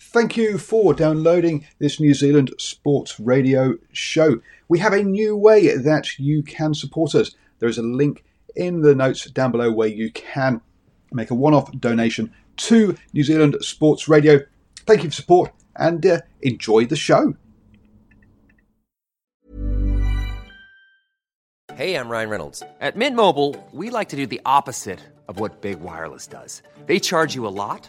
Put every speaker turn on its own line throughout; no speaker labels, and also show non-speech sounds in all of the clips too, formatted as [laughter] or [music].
Thank you for downloading this New Zealand Sports Radio show. We have a new way that you can support us. There is a link in the notes down below where you can make a one off donation to New Zealand Sports Radio. Thank you for support and uh, enjoy the show.
Hey, I'm Ryan Reynolds. At Mint Mobile, we like to do the opposite of what Big Wireless does. They charge you a lot,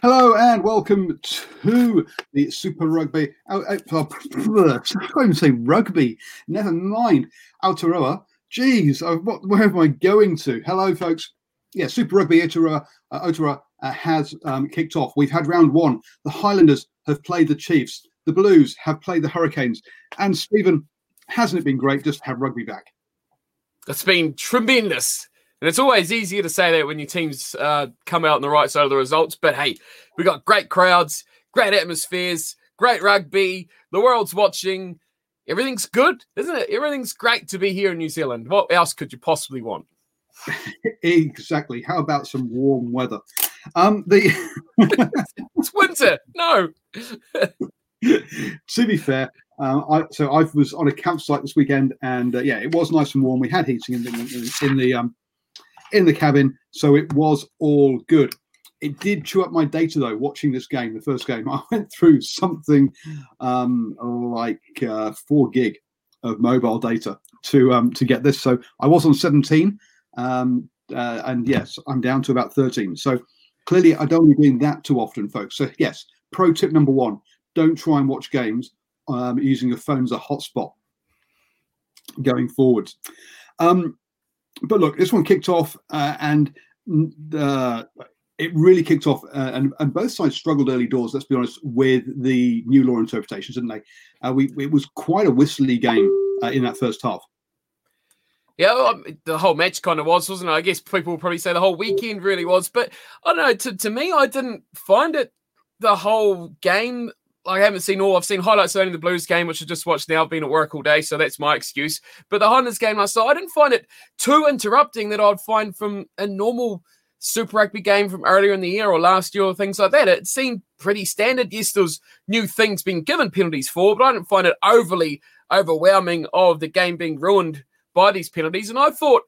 Hello and welcome to the Super Rugby. Oh, oh, [clears throat] I can't even say rugby. Never mind. Aotearoa. Jeez, oh, what, where am I going to? Hello, folks. Yeah, Super Rugby Aotearoa, uh, Aotearoa uh, has um, kicked off. We've had round one. The Highlanders have played the Chiefs. The Blues have played the Hurricanes. And Stephen, hasn't it been great just to have rugby back?
It's been tremendous. And it's always easier to say that when your teams uh, come out on the right side of the results. But hey, we got great crowds, great atmospheres, great rugby. The world's watching. Everything's good, isn't it? Everything's great to be here in New Zealand. What else could you possibly want? [laughs]
exactly. How about some warm weather? Um, the [laughs]
it's winter. No. [laughs]
to be fair, uh, I, so I was on a campsite this weekend, and uh, yeah, it was nice and warm. We had heating in the in, in the um, in the cabin, so it was all good. It did chew up my data though. Watching this game, the first game, [laughs] I went through something um, like uh, four gig of mobile data to um, to get this. So I was on 17, um, uh, and yes, I'm down to about 13. So clearly, I don't be doing that too often, folks. So yes, pro tip number one: don't try and watch games um, using your phone as a hotspot going forward. Um, but look, this one kicked off, uh, and uh, it really kicked off, uh, and, and both sides struggled early doors. Let's be honest with the new law interpretations, didn't they? Uh, we it was quite a whistly game uh, in that first half.
Yeah, well, the whole match kind of was, wasn't it? I guess people will probably say the whole weekend really was, but I don't know. To, to me, I didn't find it the whole game I haven't seen all. I've seen highlights only the Blues game, which I just watched now. I've been at work all day, so that's my excuse. But the Highlanders game last night, I didn't find it too interrupting that I'd find from a normal Super Rugby game from earlier in the year or last year or things like that. It seemed pretty standard. Yes, there's new things being given penalties for, but I didn't find it overly overwhelming of the game being ruined by these penalties. And I thought,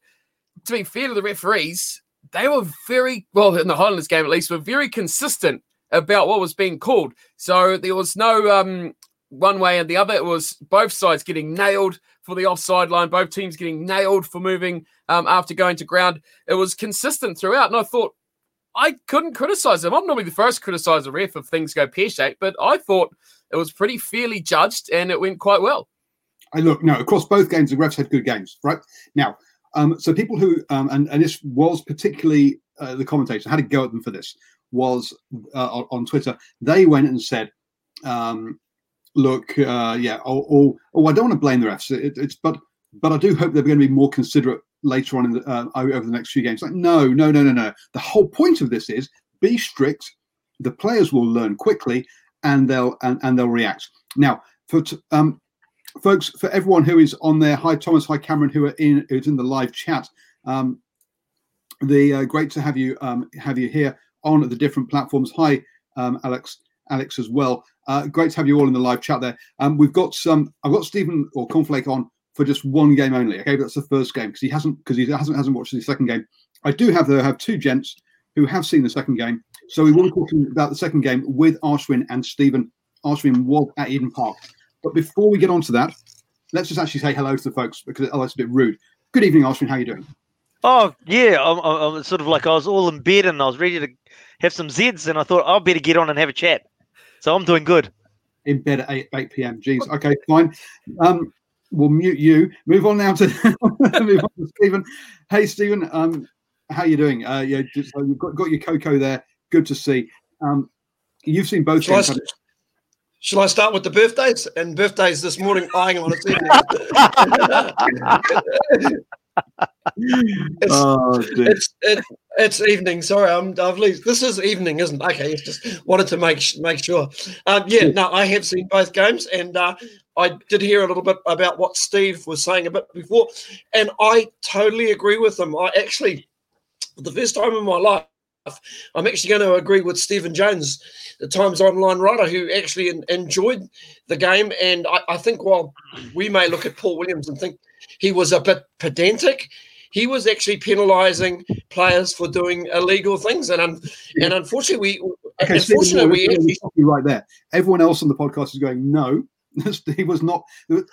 to be fair to the referees, they were very well in the Highlanders game at least were very consistent about what was being called. So there was no um, one way and the other. It was both sides getting nailed for the offside line, both teams getting nailed for moving um, after going to ground. It was consistent throughout. And I thought, I couldn't criticize them. I'm normally the first to criticize a ref if things go pear shaped, but I thought it was pretty fairly judged and it went quite well.
I look, no, across both games, the refs had good games, right? Now, um, so people who, um, and, and this was particularly uh, the commentators, had to go at them for this was uh, on Twitter. They went and said, um, "Look, uh, yeah, oh, oh, oh, I don't want to blame the refs. It, it's but but I do hope they're going to be more considerate later on in the, uh, over the next few games." Like, no, no, no, no, no. The whole point of this is be strict. The players will learn quickly, and they'll and, and they'll react. Now, for t- um, folks, for everyone who is on there, hi Thomas, hi Cameron, who are in who's in the live chat. Um, the uh, great to have you um, have you here on the different platforms. Hi, um, Alex, Alex as well. Uh, great to have you all in the live chat there. Um, we've got some. I've got Stephen or Cornflake on for just one game only. Okay, that's the first game because he hasn't because he hasn't hasn't watched the second game. I do have though have two gents who have seen the second game, so we will be talking about the second game with Ashwin and Stephen. Ashwin was at Eden Park. But before we get on to that, let's just actually say hello to the folks because otherwise it's a bit rude. Good evening, Ashwin. How are you doing?
Oh yeah, I'm, I'm sort of like I was all in bed and I was ready to have some Zeds, and I thought I'd better get on and have a chat. So I'm doing good.
In bed at 8, 8 p.m. Jeez. Okay, fine. Um, we'll mute you. Move on now to [laughs] move on to Stephen. Hey, Stephen. Um, how you doing? Uh, yeah, just, uh, you've got, got your cocoa there. Good to see. Um, you've seen both.
Shall I,
games,
st-
haven't
shall I start with the birthdays? And birthdays this morning. Hang on, it's [laughs] evening. [laughs] [laughs] it's,
Oh,
it's, it, it's evening. Sorry, I'm, I've leave. This is evening, isn't it? Okay, just wanted to make make sure. Um, yeah, no, I have seen both games, and uh, I did hear a little bit about what Steve was saying a bit before, and I totally agree with him. I actually, for the first time in my life. I'm actually going to agree with Stephen Jones, the Times Online writer, who actually en- enjoyed the game. And I, I think while we may look at Paul Williams and think he was a bit pedantic, he was actually penalising players for doing illegal things. And un- and unfortunately, we
Okay, Stephen,
unfortunately we
let me
actually
right there. Everyone else on the podcast is going, no, [laughs] he was not. the-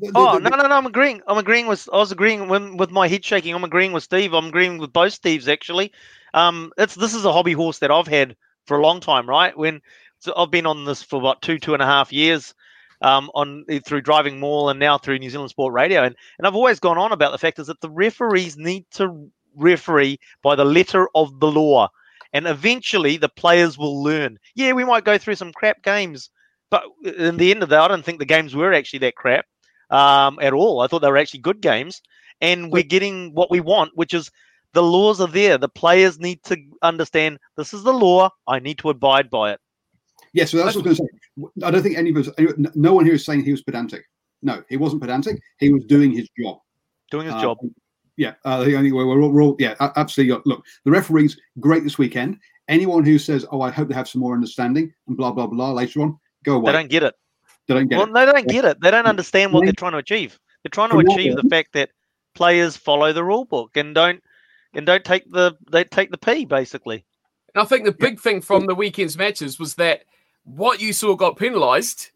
the-
Oh
the-
no, no, no! I'm agreeing. I'm agreeing with. I was agreeing with, with my head shaking. I'm agreeing with Steve. I'm agreeing with both Steves actually. Um, it's this is a hobby horse that I've had for a long time, right? When so I've been on this for about two, two and a half years, um, on through driving maul and now through New Zealand Sport Radio, and and I've always gone on about the fact is that the referees need to referee by the letter of the law, and eventually the players will learn. Yeah, we might go through some crap games, but in the end of that, I don't think the games were actually that crap um, at all. I thought they were actually good games, and we're getting what we want, which is the laws are there. The players need to understand this is the law. I need to abide by it.
Yeah, so that's what I was going to say. I don't think any of us, no one here is saying he was pedantic. No, he wasn't pedantic. He was doing his job.
Doing his
Uh,
job.
Yeah, uh, the only way we're all, we're all yeah, absolutely. Look, the referees great this weekend. Anyone who says, "Oh, I hope they have some more understanding," and blah blah blah later on, go away.
They don't get it.
They don't get
well,
it.
they don't get it. They don't understand what
They-
they're trying to achieve. They're trying to
From what
achieve the fact that players follow the rule book and don't and don't take the they take the P basically.
And I think the big thing from the weekend's matches was that what you saw got penalised.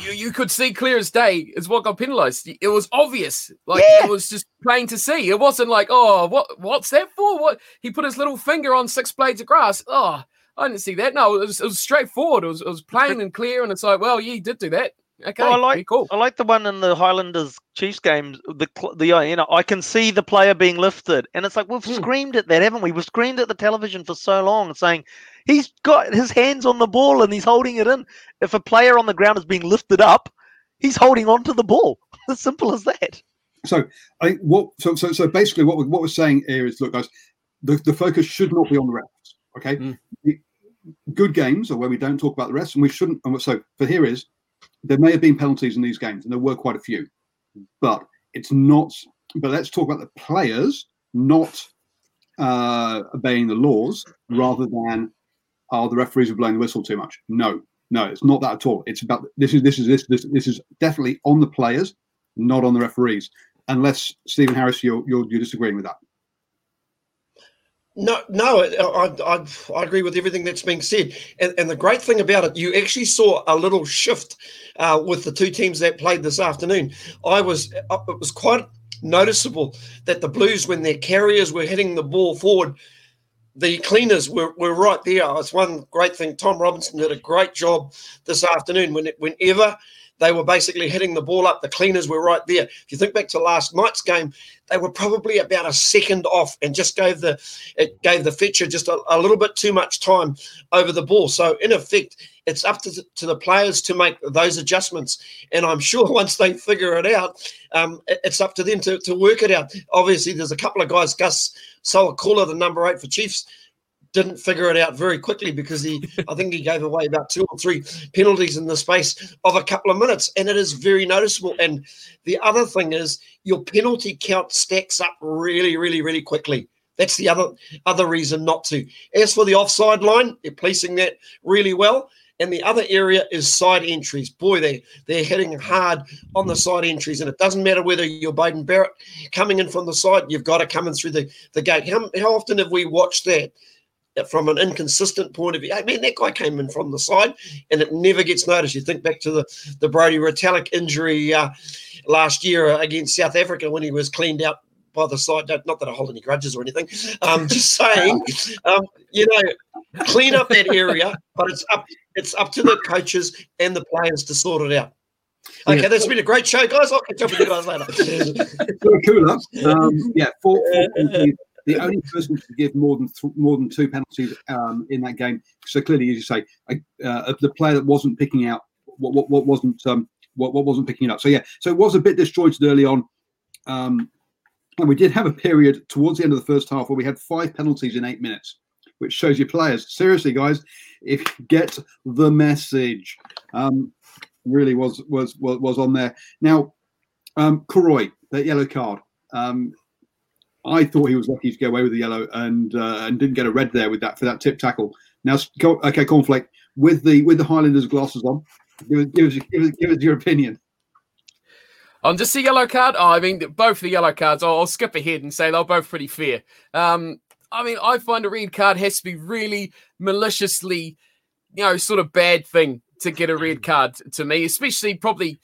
You, you could see clear as day is what got penalised. It was obvious, like
Yeah.
it was just plain to see. It wasn't like, oh, what what's that for? What he put his little finger on six blades of grass. Oh, I didn't see that. No, it was, it was straightforward. It was, it was plain and clear, and it's like, well, yeah, he did do that. Okay,
Well, I like
cool.
I like the one in the Highlanders Chiefs games. The the uh, you know I can see the player being lifted, and it's like we've
Hmm.
screamed at that, haven't we? We've screamed at the television for so long, saying he's got his hands on the ball and he's holding it in. If a player on the ground is being lifted up, he's holding on to the ball. [laughs] As simple as that.
So I what so so so basically what we, what we're saying here is look guys, the, the focus should not be on the refs. Okay,
Mm.
The good games are where we don't talk about the refs, and we shouldn't. And so for here is there may have been penalties in these games, and there were quite a few, but it's not. But let's talk about the players not uh, obeying the laws, rather than are the referees are blowing the whistle too much. No, no, it's not that at all. It's about this is this is this this this is definitely on the players, not on the referees. Unless Stephen Harris, you're you're, you're disagreeing with that.
No, no, I, I, I agree with everything that's being said. And, and the great thing about it, you actually saw a little shift uh, with the two teams that played this afternoon. I was, uh, it was quite noticeable that the Blues, when their carriers were hitting the ball forward, the cleaners were, were right there. It's one great thing. Tom Robinson did a great job this afternoon. When whenever they were basically hitting the ball up, the cleaners were right there. If you think back to last night's game, they were probably about a second off and just gave the it gave the feature just a, a little bit too much time over the ball. So in effect, it's up to the, to the players to make those adjustments. And I'm sure [laughs] once they figure it out, um, it- it's up to them to, to work it out. Obviously, there's a couple of guys, Gus Sowakula, the number eight for Chiefs, didn't figure it out very quickly because he, I think he gave away about two or three penalties in the space of a couple of minutes, and it is very noticeable. And the other thing is your penalty count stacks up really, really, really quickly. That's the other other reason not to. As for the offside line, they're policing that really well. And the other area is side entries. Boy, they they're hitting hard on the side entries, and it doesn't matter whether you're Beauden Barrett coming in from the side. You've got to come in through the the gate. How, how often have we watched that? From an inconsistent point of view. I mean, that guy came in from the side, and it never gets noticed. You think back to the the Brodie Retallick injury uh, last year against South Africa when he was cleaned out by the side. Not that I hold any grudges or anything. Um, just saying, um, you know, clean up that area, but it's up it's up to the coaches and the players to sort it out. Okay, yeah. that's been a great show, guys. I'll catch up with you guys later. [laughs]
cool, um, yeah, four, four the only person to give more than th- more than two penalties um, in that game. So clearly, as you say, uh, the player that wasn't picking out what what, what wasn't um, what, what wasn't picking it up. So yeah, so it was a bit disjointed early on. Um, and we did have a period towards the end of the first half where we had five penalties in eight minutes, which shows you players. Seriously, guys, if you get the message, um, really was was was, on there. Now, um, Kuroi, that yellow card. Um, I thought he was lucky to get away with the yellow and uh, and didn't get a red there with that for that tip tackle. Now, okay, Cornflake with the with the Highlanders glasses on, give us, give us, give us, give us your opinion.
On just the yellow card, oh, I mean both the yellow cards. I'll, I'll, skip ahead and say they're both pretty fair. Um, I mean, I find a red card has to be really maliciously, you know, sort of bad thing to get a red card to me, especially probably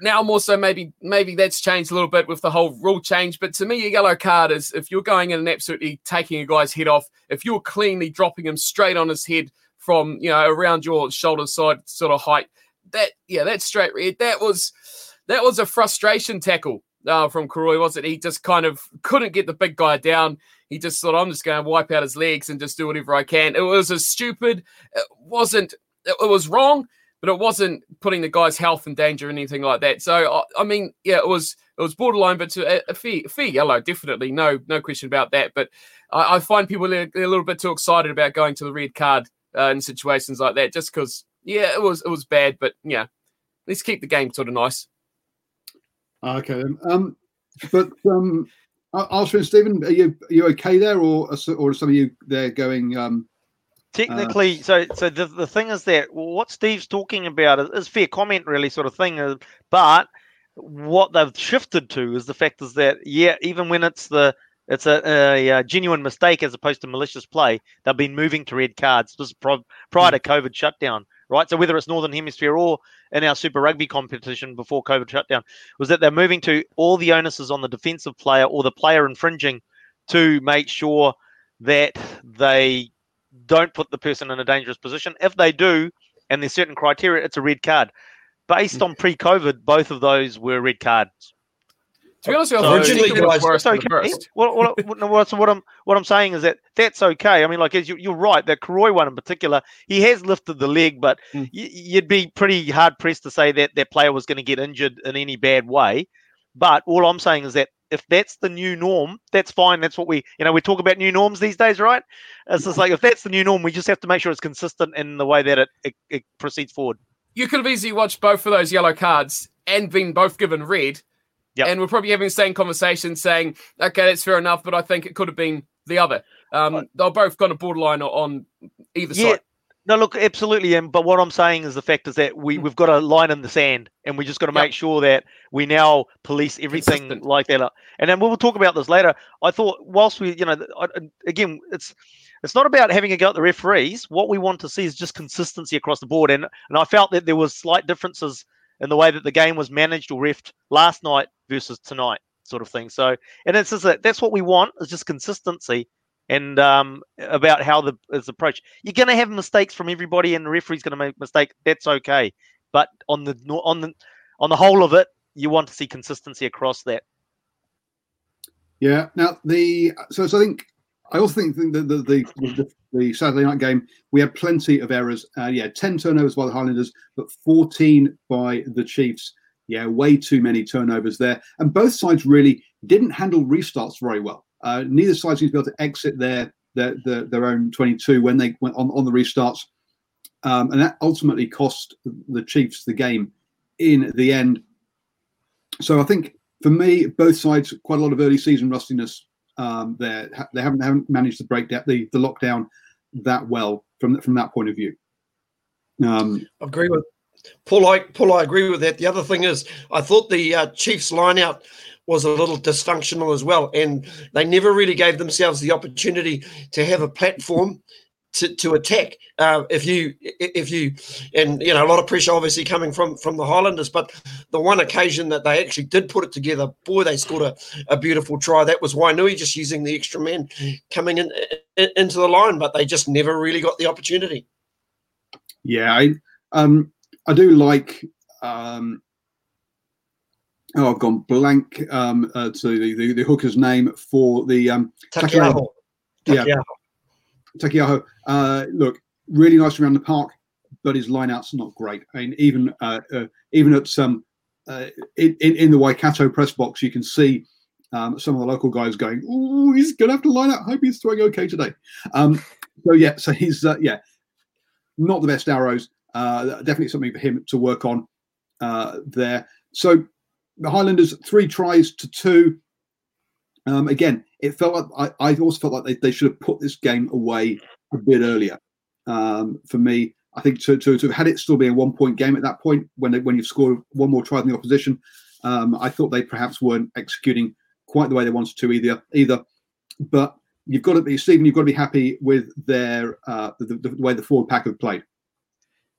now more so maybe maybe that's changed a little bit with the whole rule change. But to me, a yellow card is if you're going in and absolutely taking a guy's head off, if you're cleanly dropping him straight on his head from you know around your shoulder side sort of height, that yeah, that's straight red. That was that was a frustration tackle uh, from Kuroi, was it? He just kind of couldn't get the big guy down. He just thought, I'm just going to wipe out his legs and just do whatever I can. It was a stupid. It wasn't. It was wrong but it wasn't putting the guy's health in danger or anything like that. So I, I mean, yeah, it was it was borderline, but to a, a fair, fair yellow, definitely, no no question about that. But I, I find people are a little bit too excited about going to the red card uh, in situations like that, just because yeah, it was it was bad, but yeah, let's keep the game sort of nice.
Okay, um, but um, and Stephen, are you are you okay there, or or some of you there going? Um,
Technically, uh, so so the, the thing is that what Steve's talking about is, is fair comment, really, sort of thing. Uh, but what they've shifted to is the fact is that yeah, even when it's the it's a, a, a genuine mistake as opposed to malicious play, they've been moving to red cards. This prior to hmm. COVID shutdown, right? So whether it's Northern Hemisphere or in our Super Rugby competition before COVID shutdown, was that they're moving to all the onus is on the defensive player or the player infringing to make sure that they don't put the person in a dangerous position. If they do, and there's certain criteria, it's a red card. Based on pre-COVID, both of those were red cards.
To be honest, so, originally
it's okay. Well, well, [laughs] well, so what I'm what I'm saying is that that's okay. I mean, like you, you're right. That Kuroi one in particular, he has lifted the leg, but mm. you'd be pretty hard pressed to say that that player was going to get injured in any bad way. But all I'm saying is that if that's the new norm, that's fine. That's what we, you know, we talk about new norms these days, right? It's just like if that's the new norm, we just have to make sure it's consistent in the way that it, it, it proceeds forward.
You could have easily watched both of those yellow cards and been both given red. Yep. And we're probably having the same conversation saying, okay, that's fair enough, but I think it could have been the other. Um, they're both kind of borderline on either yeah, side.
No, look, absolutely. And but what I'm saying is the fact is that we hmm. we've got a line in the sand, and we just got to yep. make sure that we now police everything Consistent. like that. And then we'll talk about this later. I thought, whilst we, you know, again, it's it's not about having a go at the referees. What we want to see is just consistency across the board. And and I felt that there was slight differences in the way that the game was managed or refed last night versus tonight, sort of thing. So, and it's just that that's what we want is just consistency and um, about how the is approached. You're going to have mistakes from everybody, and the referee's going to make mistake. That's okay. But on the on the on the whole of it, you want to see consistency across that.
Yeah. Now the so, so I think I also think the the, the the, the Saturday night game we had plenty of errors. Uh, yeah, ten turnovers by the Highlanders, but fourteen by the Chiefs. Yeah, way too many turnovers there, and both sides really didn't handle restarts very well. Uh, neither side seems to be able to exit their their, their, their own 22 when they went on, on the restarts. Um, and that ultimately cost the Chiefs the game in the end. So I think for me, both sides quite a lot of early season rustiness um, there. They haven't, haven't managed to break down the, the lockdown that well from from that point of view.
Um, I agree with Paul. I Paul, I agree with that. The other thing is, I thought the uh, Chiefs line out was a little dysfunctional as well. And they never really gave themselves the opportunity to have a platform to, to attack uh, if you if you and you know a lot of pressure obviously coming from from the Highlanders but the one occasion that they actually did put it together boy they scored a, a beautiful try that was Wainui just using the extra man coming in, in, into the line but they just never really got the opportunity
yeah I um I do like um oh I've gone blank um uh, to the, the, the hooker's name for the um
Taukei'aho.
yeah Taukei'aho, uh, look, really nice around the park, but his lineouts not great. I mean, even uh, uh, even at some uh, in, in the Waikato press box, you can see um, some of the local guys going, "Oh, he's gonna have to line up. Hope he's throwing okay today." Um, so yeah, so he's uh, yeah, not the best arrows. Uh, definitely something for him to work on uh, there. So the Highlanders three tries to two. Um, again, it felt like I, I also felt like they, they should have put this game away a bit earlier. Um, for me, I think to, to, to have had it still be a one point game at that point when they, when you've scored one more try than the opposition, um, I thought they perhaps weren't executing quite the way they wanted to either. Either, but you've got to be Stephen. You've got to be happy with their uh, the, the, the way the forward pack have played.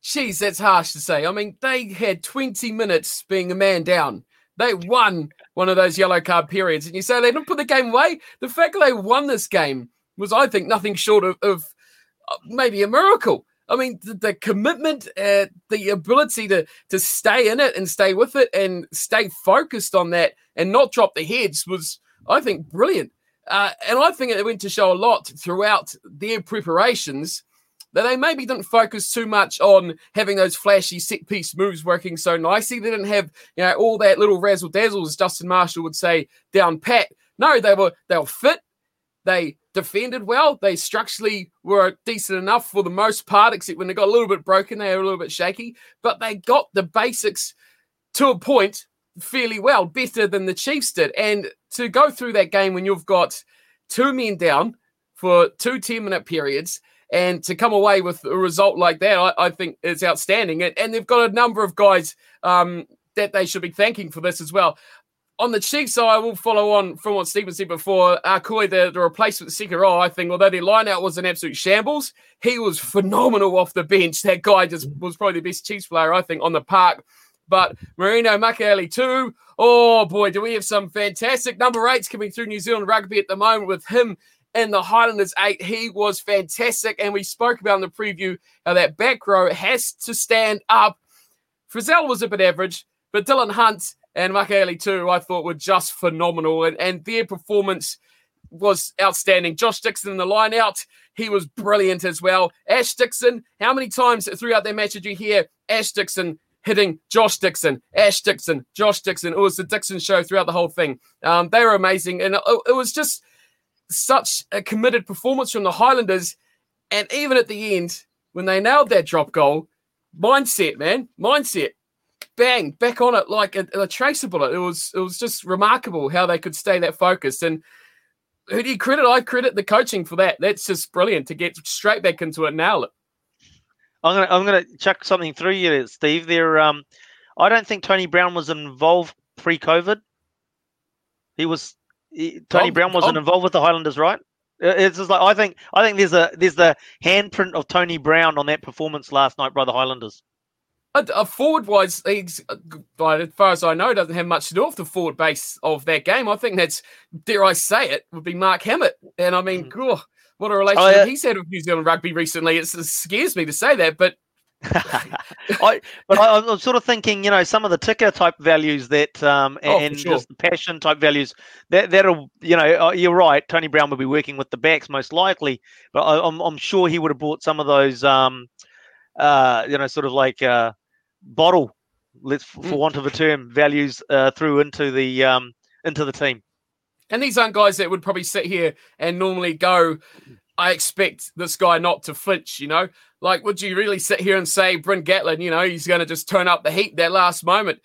Jeez, that's harsh to say. I mean, they had 20 minutes being a man down. They won one of those yellow card periods, and you say they didn't put the game away. The fact that they won this game was, I think, nothing short of, of uh, maybe a miracle. I mean, the, the commitment, uh, the ability to to stay in it and stay with it and stay focused on that and not drop the heads was, I think, brilliant. Uh, and I think it went to show a lot throughout their preparations that they maybe didn't focus too much on having those flashy set piece moves working so nicely. They didn't have, you know, all that little razzle dazzle, as Justin Marshall would say, down pat. No, they were they were fit. They defended well. They structurally were decent enough for the most part, except when they got a little bit broken, they were a little bit shaky. But they got the basics to a point fairly well, better than the Chiefs did. And to go through that game when you've got two men down for two 10 minute periods and to come away with a result like that, I, I think it's outstanding. And, and, they've got a number of guys um, that they should be thanking for this as well. On the Chiefs side, I will follow on from what Stephen said before. Akoi, the, the replacement second row, I think, although their lineout was an absolute shambles, he was phenomenal off the bench. That guy just was probably the best Chiefs player, I think, on the park. But Marino Mikaele-Tu'u. Oh boy, do we have some fantastic number eights coming through New Zealand rugby at the moment with him in the Highlanders eight. He was fantastic. And we spoke about in the preview how that back row has to stand up. Frizell was a bit average, but Dillon Hunt and Mikaele-Tu'u, I thought were just phenomenal. And, and their performance was outstanding. Josh Dickson in the line out, he was brilliant as well. Ash Dixon, how many times throughout that match did you hear Ash Dixon hitting Josh Dickson, Ash Dixon, Josh Dickson? It was the Dixon show throughout the whole thing. Um, they were amazing. And it, it was just such a committed performance from the Highlanders. And even at the end, when they nailed that drop goal, mindset, man, mindset, bang, back on it like a, a tracer bullet. It was it was just remarkable how they could stay that focused. And who do you credit? I credit the coaching for that. That's just brilliant to get straight back into it, nail it.
I'm gonna I'm gonna chuck something through you, Steve. There, um, I don't think Tony Brown was involved pre-COVID. He was Tony oh, Brown wasn't oh. involved with the Highlanders, right? It's just like I think I think there's a there's the handprint of Tony Brown on that performance last night by the Highlanders.
A, forward wise, he's as far as I know, doesn't have much to do with the forward base of that game. I think that's dare I say it would be Mark Hammett, and I mean, mm. oh, what a relationship oh, yeah. he's had with New Zealand rugby recently. It's, it scares me to say that, but [laughs]
I, but I, am sort of thinking, you know, some of the ticker type values that, um, oh, and, oh, sure. just the passion type values that that'll, you know, uh, you're right. Tony Brown will be working with the backs most likely, but I, am I'm, I'm sure he would have brought some of those, um, uh, you know, sort of like uh, bottle, let's for mm. want of a term, values uh, through into the um, into the team.
And these aren't guys that would probably sit here and normally go, I expect this guy not to flinch, you know? Like, would you really sit here and say Bryn Gatland, you know, he's going to just turn up the heat that last moment?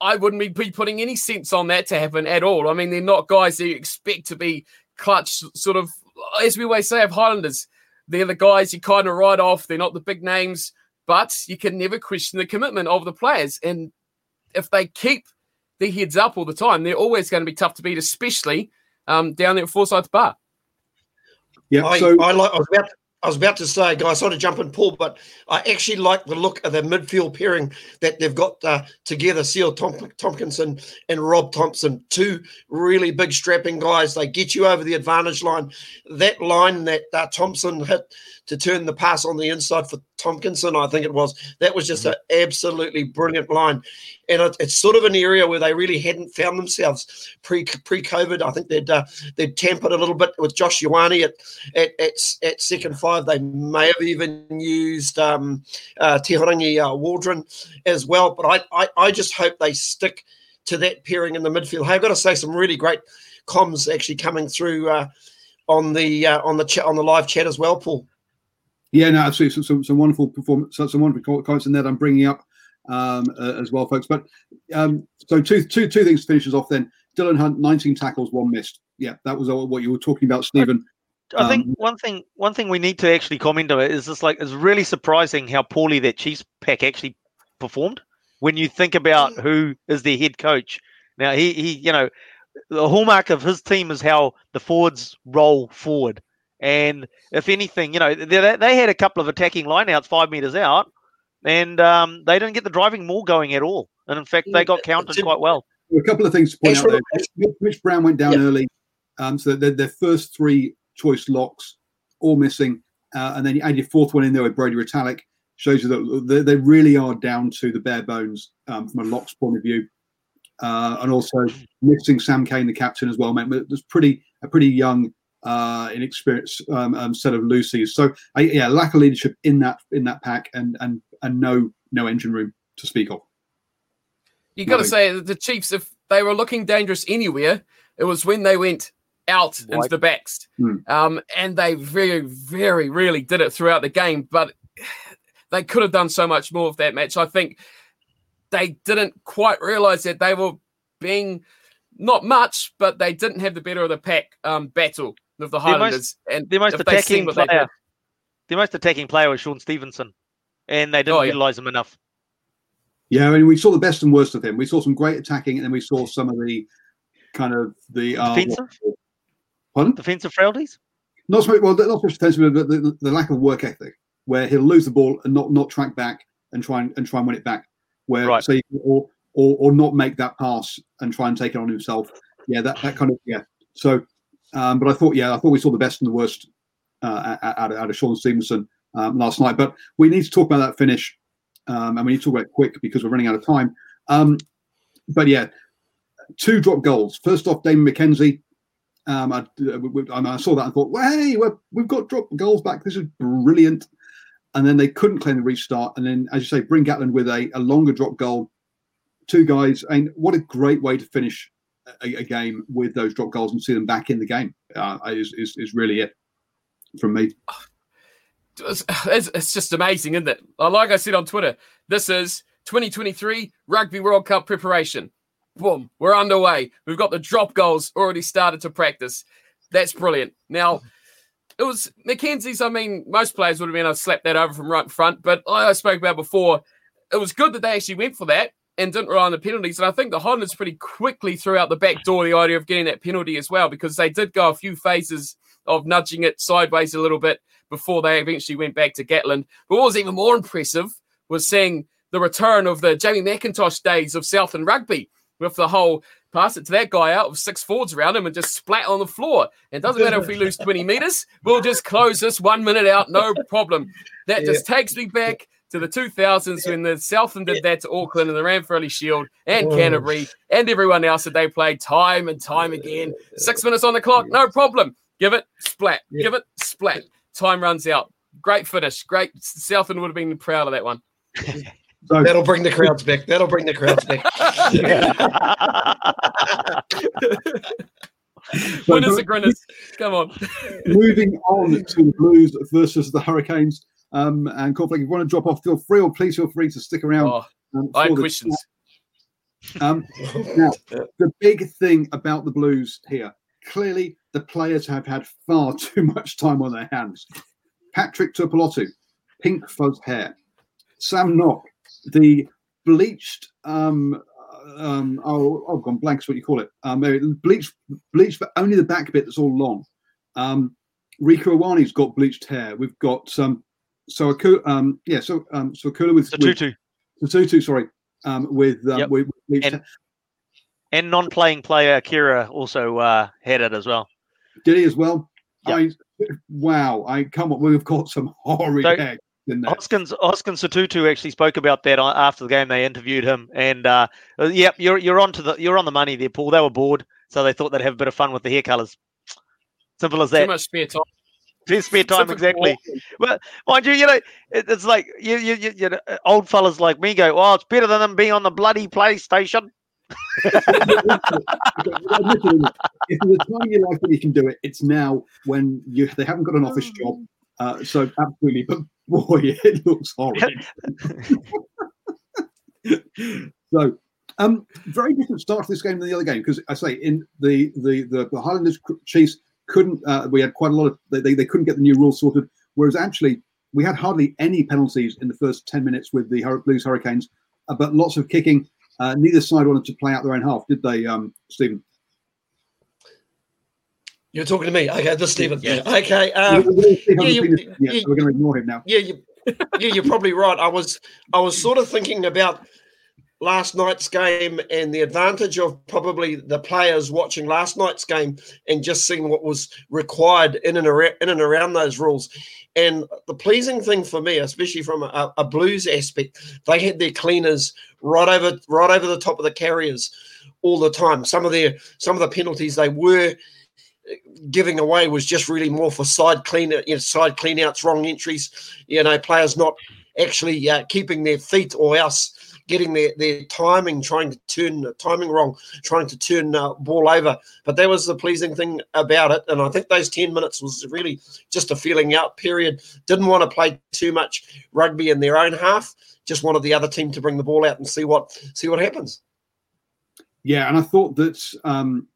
I wouldn't be putting any sense on that to happen at all. I mean, they're not guys that you expect to be clutch, sort of, as we always say of Highlanders. They're the guys you kind of write off. They're not the big names, but you can never question the commitment of the players. And if they keep their heads up all the time, they're always going to be tough to beat, especially um, down there at Forsyth Barr.
Yeah, I, so I like. I was about. To, I was about to say, guys, sort of jump and pull, but I actually like the look of the midfield pairing that they've got uh, together. Sio Tom- Tomkinson and Rob Thompson, two really big strapping guys. They get you over the advantage line. That line that uh, Thompson hit to turn the pass on the inside for Tomkinson, I think it was, that was just an absolutely brilliant line. And it, it's sort of an area where they really hadn't found themselves pre pre COVID. I think they'd uh, they'd tampered a little bit with Josh Ioane at, at at at second five. They may have even used um, uh, Teihorangi uh, Walden as well. But I, I I just hope they stick to that pairing in the midfield. Hey, I've got to say some really great comms actually coming through uh, on the uh, on the chat on the live chat as well, Paul.
Yeah, no, absolutely. Some, some, some wonderful performance, some wonderful comments in that I'm bringing up um, uh, as well, folks. But um, so two, two, two things finishes off then. Dillon Hunt, 19 tackles, one missed. Yeah, that was what you were talking about, Stephen.
I think um, one thing one thing we need to actually comment on it is just like it's really surprising how poorly that Chiefs pack actually performed when you think about who is their head coach. Now he he you know the hallmark of his team is how the forwards roll forward. And if anything, you know, they, they had a couple of attacking lineouts five meters out, and um, they didn't get the driving maul going at all. And in fact, they got counted quite well.
A couple of things to point out there. Mitch Brown went down early, um, so their, their first three choice locks all missing, uh, and then you add your fourth one in there with Brodie Retallick. Shows you that they, they really are down to the bare bones um, from a locks point of view, uh, and also missing Sam Cane, the captain, as well. Meant there's pretty a pretty young uh, inexperienced um, um, set of loosies. So uh, yeah, lack of leadership in that in that pack, and and and no no engine room to speak of.
You got to say the Chiefs, if they were looking dangerous anywhere, it was when they went out into the backs, hmm. um, and they very very really did it throughout the game. But they could have done so much more of that match. I think they didn't quite realize that they were being not much, but they didn't have the better of the pack um, battle of the Highlanders.
Most, and the most attacking player, the most attacking player was Shaun Stevenson, and they didn't oh, yeah. utilize him enough.
Yeah, I mean, we saw the best and worst of him. We saw some great attacking, and then we saw some of the kind of the
uh, defensive. Pardon? Defensive frailties.
Not so well, not so much defensive, but the, the, the, lack of work ethic, where he'll lose the ball and not not track back and try and, and try and win it back. Where right. so or or or not make that pass and try and take it on himself. Yeah, that that kind of yeah. So um, but I thought, yeah, I thought we saw the best and the worst uh, out, of, out of Shaun Stevenson um, last night. But we need to talk about that finish, um, and we need to talk about it quick because we're running out of time. Um, but yeah, two drop goals. First off, Damian McKenzie. Um, I, I, saw that and thought, well, hey, we have got drop goals back. This is brilliant. And then they couldn't claim the restart. And then, as you say, Bryn Gatland with a, a longer drop goal. Two guys. And what a great way to finish a, a, game with those drop goals and see them back in the game uh, is, is, is really it from me.
It's, it's just amazing, isn't it? Like I said on Twitter, this is 2023 Rugby World Cup preparation. Boom, we're underway. We've got the drop goals already started to practice. That's brilliant. Now, it was McKenzie's. I mean, most players would have been able to slap that over from right in front, but like I spoke about before, it was good that they actually went for that and didn't rely on the penalties. And I think the Highlanders pretty quickly threw out the back door the idea of getting that penalty as well, because they did go a few phases of nudging it sideways a little bit before they eventually went back to Gatland. But what was even more impressive was seeing the return of the Jamie McIntosh days of Southland rugby with the whole pass it to that guy out with six forwards around him and just splat on the floor. It doesn't matter if we lose 20 meters, we'll just close this one minute out, no problem. That [laughs] yeah. just takes me back to the 2000s when the Southland did that to Auckland and the Ranfurly Shield and Canterbury and everyone else that they played time and time again. Six minutes on the clock, no problem. Give it, splat. Give it, splat. Time runs out. Great finish. Great. Southland would have been proud of that one.
So, [laughs] That'll bring the crowds back. That'll bring the crowds back. [laughs]
Winners are grinners. Come on.
Moving on to the Blues versus the Hurricanes. Um, and Cornflake, if you want to drop off, feel free, or please feel free to stick around. Oh,
um, I have questions. [laughs]
Um, now, the big thing about the Blues here clearly the players have had far [laughs] too much time on their hands. Patrick Tuipulotu, pink fuzz hair. Sam Nock, the bleached, um, um, oh, oh, gone blank, what you call it. Um, bleached, bleached, but only the back bit that's all long. Um, Rieko Ioane's got bleached hair. We've got um, so a cool um, yeah, so um, so Akula with
Sotutu.
With, Sotutu, sorry, um, with um,
Yep.
with, with
And- And non-playing player Akira also uh, had it as well.
Did he as well?
Yep.
I wow! I come on, we've got some [laughs] horrid
So-
hair in there.
Hoskins Hoskins Sotutu actually spoke about that after the game. They interviewed him, and uh, uh, yep, you're you're on to the you're on the money there, Paul. They were bored, so they thought they'd have a bit of fun with the hair colours. Simple as that.
Too
that.
much spare time.
Just spare time, exactly. Well, mind you, you know, it, it's like you, you, you, you know, old fellas like me go, "Oh, it's better than them being on the bloody PlayStation."
if there's a time you like when you can do it, it's now when you they haven't got an office job. Uh, so absolutely, but boy, [laughs] it looks horrid. [laughs] so, um, very different start to this game than the other game because I say in the the the, the Highlanders Chiefs couldn't. Uh, we had quite a lot of they, they they couldn't get the new rules sorted, whereas actually we had hardly any penalties in the first ten minutes with the Blues Hurricanes, uh, but lots of kicking. Uh, neither side wanted to play out their own half, did they, um, Stephen?
You're talking to me. Okay, this Stephen.
Yeah.
Okay.
We're
Um,
gonna see how
yeah, you-
yeah,
you-
so we're going to ignore him now.
yeah, you, yeah, you're probably right. I was, I was sort of thinking about last night's game and the advantage of probably the players watching last night's game and just seeing what was required in and around, in and around those rules. And the pleasing thing for me, especially from a, a Blues aspect, they had their cleaners right over, right over the top of the carriers all the time. Some of their, some of the penalties they were giving away was just really more for side clean, you know, side clean outs, wrong entries. You know, players not actually uh, keeping their feet or else getting their, their timing, trying to turn timing wrong, trying to turn uh, ball over. But that was the pleasing thing about it. And I think those 10 minutes was really just a feeling out period. Didn't want to play too much rugby in their own half. Just wanted the other team to bring the ball out and see what see what happens.
Yeah, and I thought that um,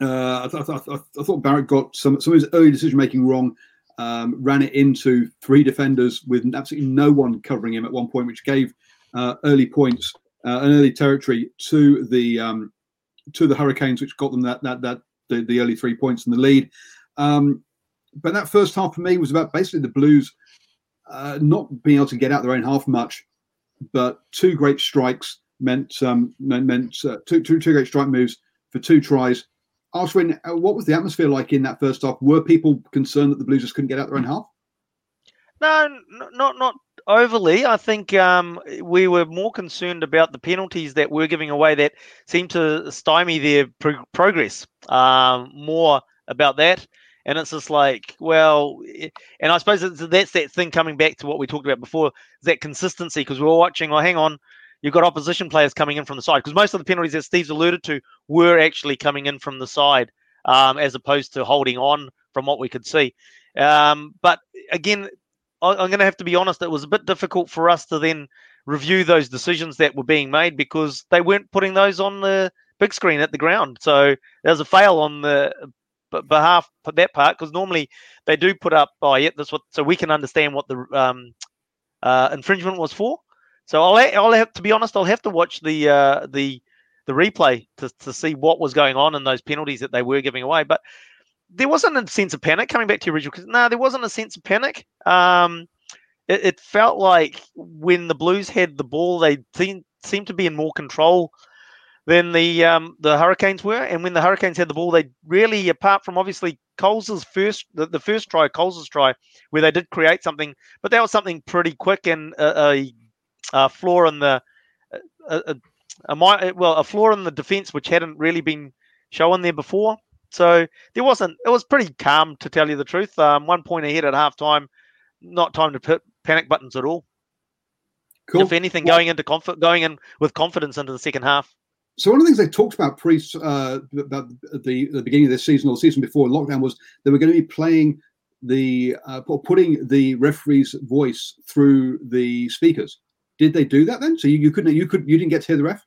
uh, I, th- I, th- I thought Barrett got some some of his early decision making wrong. Um, ran it into three defenders with absolutely no one covering him at one point, which gave early points, uh, an early territory to the um, to the Hurricanes, which got them that that that the, the early three points in the lead. Um, but that first half for me was about basically the Blues uh, not being able to get out their own half much, but two great strikes meant um, meant, meant uh, two, two two great strike moves for two tries. Ashwin, uh, what was the atmosphere like in that first half? Were people concerned that the Blues just couldn't get out their own half?
No, not not overly. I think um, we were more concerned about the penalties that we're giving away that seemed to stymie their pro- progress. Um, more about that, and it's just like, well, and I suppose that's that thing coming back to what we talked about before, that consistency. Because we were watching. well, hang on, you've got opposition players coming in from the side. Because most of the penalties that Steve's alluded to were actually coming in from the side, um, as opposed to holding on from what we could see. Um, but again, I'm going to have to be honest. It was a bit difficult for us to then review those decisions that were being made because they weren't putting those on the big screen at the ground. So there was a fail on the behalf of that part because normally they do put up. Oh, yeah, that's what. So we can understand what the um, uh, infringement was for. So I'll I'll have to be honest. I'll have to watch the uh, the the replay to to see what was going on in those penalties that they were giving away. But there wasn't a sense of panic coming back to your original. Because no, there wasn't a sense of panic. Um, it, it felt like when the Blues had the ball, they seemed seemed to be in more control than the um, the Hurricanes were. And when the Hurricanes had the ball, they really, apart from obviously Coles's first the, the first try, Coles's try, where they did create something, but that was something pretty quick and a, a, a flaw in the a, a, well a flaw in the defense which hadn't really been shown there before. So there wasn't. It was pretty calm to tell you the truth. Um, one point ahead at halftime, not time to put panic buttons at all.
Cool.
If anything, going into conf- going in with confidence into the second half.
So one of the things they talked about pre uh, about the the beginning of this season or the season before lockdown was they were going to be playing the uh, or putting the referee's voice through the speakers. Did they do that then? So you, you couldn't you could you didn't get to hear the ref?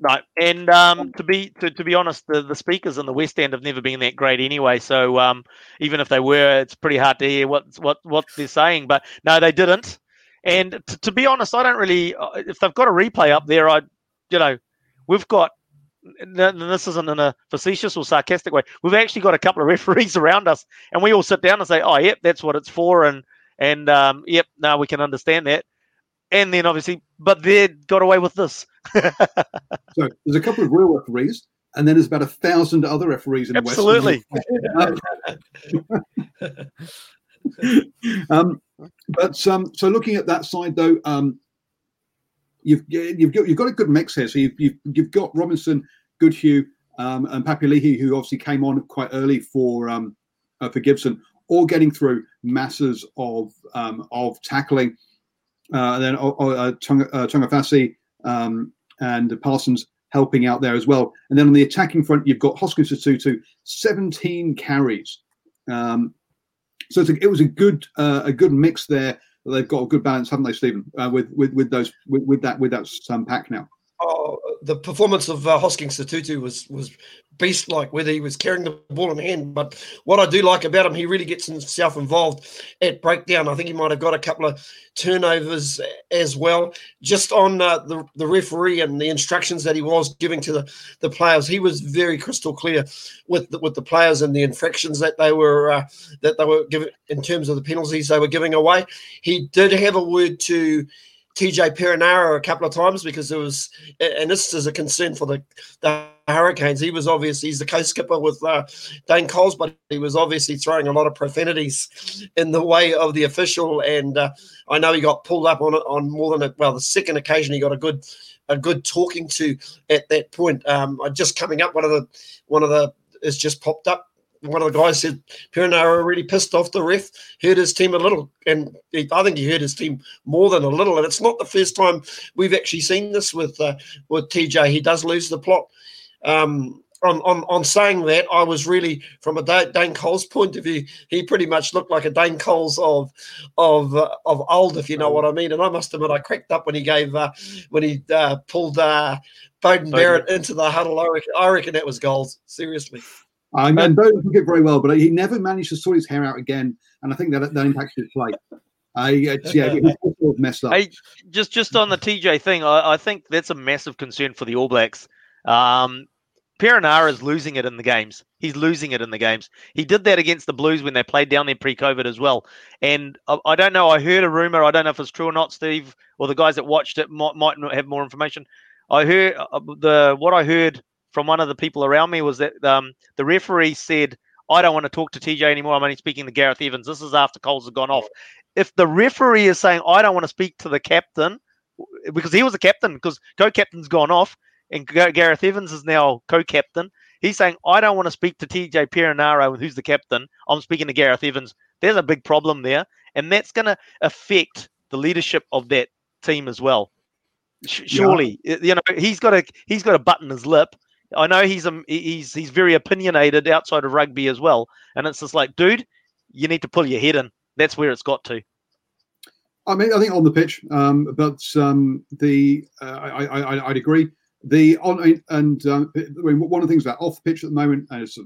No. And um, to be to, to be honest, the, the speakers in the West End have never been that great anyway. So um, even if they were, it's pretty hard to hear what what what they're saying. But no, they didn't. And t- to be honest, I don't really. uh, If they've got a replay up there, I, you know, we've got this isn't in a facetious or sarcastic way. We've actually got a couple of [laughs] referees around us, and we all sit down and say, "Oh, yep, that's what it's for," and and um, yep, now we can understand that. And then obviously, but they got away with this. [laughs]
so there's a couple of real referees, and then there's about a thousand other referees in
Absolutely. [laughs]
um, but um, so looking at that side though, um, you've you've got you've got a good mix here. So you've you've, you've got Robinson, Goodhue, um, and Papali'i, who obviously came on quite early for um, uh, for Gibson, all getting through masses of um, of tackling. Uh, and then uh, uh, Tu'ungafasi um, and Parsons helping out there as well. And then on the attacking front, you've got Hoskins Sotutu, 17 carries. Um, so a, it was a good uh, a good mix there. They've got a good balance, haven't they, Stephen? Uh, with with with those with, with that with that um, pack now.
Oh, the performance of uh, Hoskins Sotutu was was beast like, whether he was carrying the ball in hand. But what I do like about him, he really gets himself involved at breakdown. I think he might have got a couple of turnovers as well. Just on uh, the, the referee and the instructions that he was giving to the, the players, he was very crystal clear with the, with the players and the infractions that they were uh, that they were giving in terms of the penalties they were giving away. He did have a word to TJ Perenara a couple of times because there was, and this is a concern for the, the Hurricanes. He was obviously he's the co-skipper with uh, Dane Coles, but he was obviously throwing a lot of profanities in the way of the official. And uh, I know he got pulled up on it on more than a, well the second occasion he got a good a good talking to at that point. Um, just coming up, one of the one of the has just popped up one of the guys said Perenara really pissed off the ref, hurt his team a little, and he, I think he hurt his team more than a little. And it's not the first time we've actually seen this with uh, with TJ. He does lose the plot. Um, on, on, on saying that, I was really from a Dane Coles point of view, he pretty much looked like a Dane Coles of of uh, of old, if you know what I mean. And I must admit, I cracked up when he gave uh, when he uh, pulled uh, Beauden Barrett into the huddle. I reckon, I reckon that was goals. Seriously.
I mean, Beauden took it very well, but he never managed to sort his hair out again, and I think that that impacted his play. I yeah, [laughs] he messed up.
Hey, just just on the TJ thing, I, I think that's a massive concern for the All Blacks. Um, Perenara is losing it in the games. He's losing it in the games. He did that against the Blues when they played down there pre-COVID as well. And I, I don't know. I heard a rumor. I don't know if it's true or not. Steve or the guys that watched it might might have more information. I heard uh, the what I heard from one of the people around me was that um, the referee said, I don't want to talk to TJ anymore. I'm only speaking to Gareth Evans. This is after Coles has gone off. If the referee is saying, I don't want to speak to the captain, because he was the captain, because co captain's gone off, and Gareth Evans is now co captain, he's saying, I don't want to speak to TJ Perenara, who's the captain. I'm speaking to Gareth Evans. There's a big problem there. And that's going to affect the leadership of that team as well. Surely, yeah. you know, he's got a he's got a button his lip I know he's um, he's he's very opinionated outside of rugby as well, and it's just like, dude, you need to pull your head in. That's where it's got to.
I mean, I think on the pitch, um, but um, the uh, I, I I'd agree. The on and um, I mean, one of the things about off the pitch at the moment is,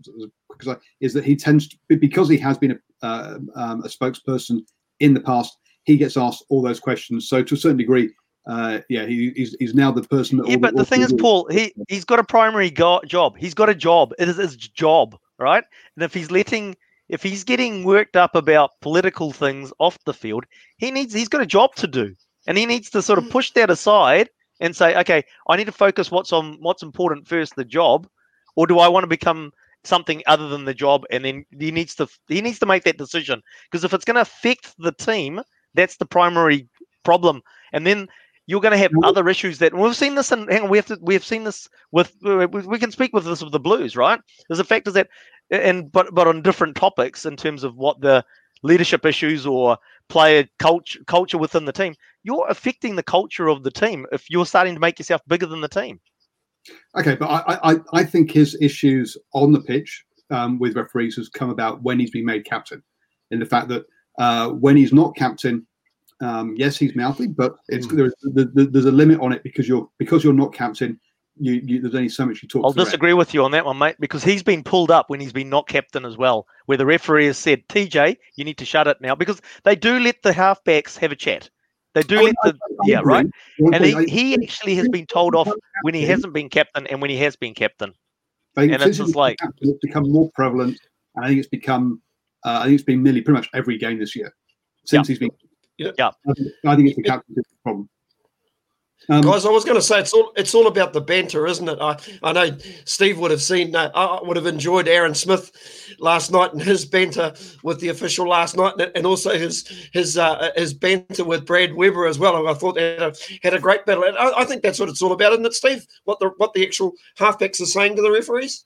is that he tends to because he has been a, uh, um, a spokesperson in the past. He gets asked all those questions. So to a certain degree, uh, yeah, he, he's, he's now the person.
yeah, but the thing is, Paul, he he's got a primary go- job. He's got a job. It is his job, right? And if he's letting, if he's getting worked up about political things off the field, he needs. He's got a job to do, and he needs to sort of push that aside and say, okay, I need to focus what's on what's important first, the job, or do I want to become something other than the job? And then he needs to he needs to make that decision because if it's going to affect the team, that's the primary problem. And then you're going to have other issues that we've seen this and hang on, we have to we have seen this with we can speak with this with the blues right? There's a fact is that and but but on different topics in terms of what the leadership issues or player culture culture within the team you're affecting the culture of the team if you're starting to make yourself bigger than the team.
Okay but i i, I think his issues on the pitch um, with referees has come about when he's been made captain. In the fact that uh, when he's not captain um, yes, he's mouthy, but it's mm. there's, there's a limit on it because you're because you're not captain. You, you, there's only so much you talk.
I'll disagree with you on that one, mate, because he's been pulled up when he's been not captain as well, where the referee has said, "TJ, you need to shut it now," because they do let the halfbacks have a chat. They do
Oh,
let
no,
the
I-
yeah
agree.
right.
I
And
agree.
he, he actually has been told off when he hasn't been captain and when he has been captain. And it's just like-
it's become more prevalent. And I think it's become, uh, I think it's been nearly pretty much every game this year since he's been.
Yeah.
Yeah.
I think, I think it's the captain's problem. Um,
Guys, I was going to say it's all it's all about the banter, isn't it? I, I know Steve would have seen, uh, I would have enjoyed Aaron Smith last night and his banter with the official last night, and- and also his his uh, his banter with Brad Weber as well. I thought they had a, had a great battle, and I, I think that's what it's all about, isn't it, Steve? What the what the actual halfbacks are saying to the referees.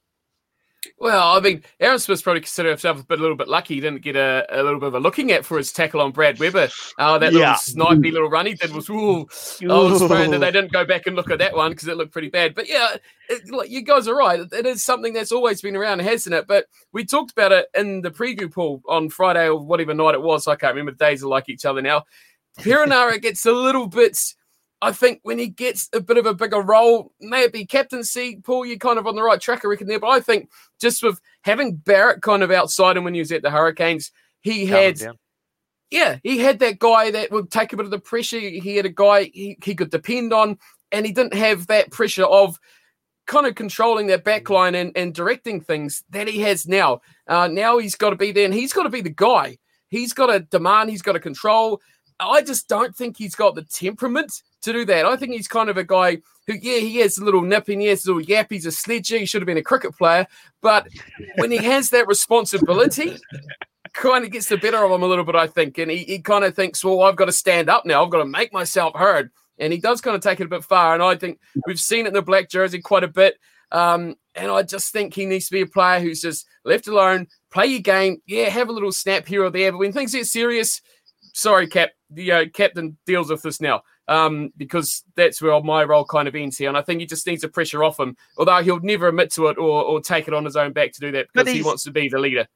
Well, I mean, Aaron Smith's probably considered himself a, bit, a little bit lucky. He didn't get a, a little bit of a looking at for his tackle on Brad Weber. Uh, that
Yeah.
little snipey little run he did was, ooh, I was praying that they didn't go back and look at that one because it looked pretty bad. But yeah, it, like, you guys are right. It is something that's always been around, hasn't it? But we talked about it in the preview pool on Friday or whatever night it was. I can't remember. The days are like each other now. Perenara gets a little bit. I think when he gets a bit of a bigger role, maybe captaincy, Paul, you're kind of on the right track, I reckon there. But I think just with having Barrett kind of outside him when he was at the Hurricanes, he had
down.
yeah, he had that guy that would take a bit of the pressure. He had a guy he, he could depend on, and he didn't have that pressure of kind of controlling that back line and, and directing things that he has now. Uh, now he's got to be there, and he's got to be the guy. He's got to demand, he's got to control. I just don't think he's got the temperament to do that. I think he's kind of a guy who, yeah, he has a little nip and he has a little yap. He's a sledger. He should have been a cricket player. But when he has that responsibility, kind of gets the better of him a little bit, I think. And he, he kind of thinks, well, I've got to stand up now. I've got to make myself heard. And he does kind of take it a bit far. And I think we've seen it in the black jersey quite a bit. Um, and I just think he needs to be a player who's just left alone, play your game. Yeah, have a little snap here or there. But when things get serious, sorry, Cap, the uh, captain deals with this now. Um, because that's where my role kind of ends here. And I think he just needs the pressure off him, although he'll never admit to it or, or take it on his own back to do that because he wants to be the leader.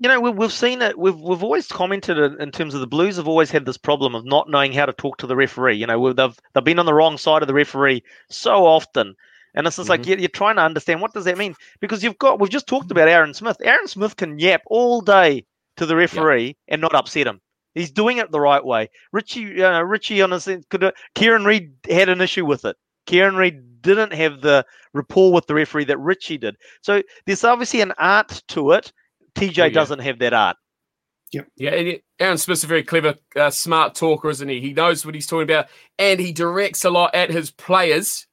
you know, we, we've seen it. We've we've always commented in, terms of the Blues have always had this problem of not knowing how to talk to the referee. You know, they've they've been on the wrong side of the referee so often, and it's just like you're, you're trying to understand what does that mean because you've got we've just talked about Aaron Smith. Aaron Smith can yap all day to the referee and not upset him. He's doing it the right way. Richie, uh, Richie, on his could Kieran Read had an issue with it. Kieran Read didn't have the rapport with the referee that Richie did. So there's obviously an art to it. TJ
Oh, yeah.
doesn't have that art.
Yeah, and he- Aaron Smith's a very clever, uh, smart talker, isn't he? He knows what he's talking about, and he directs a lot at his players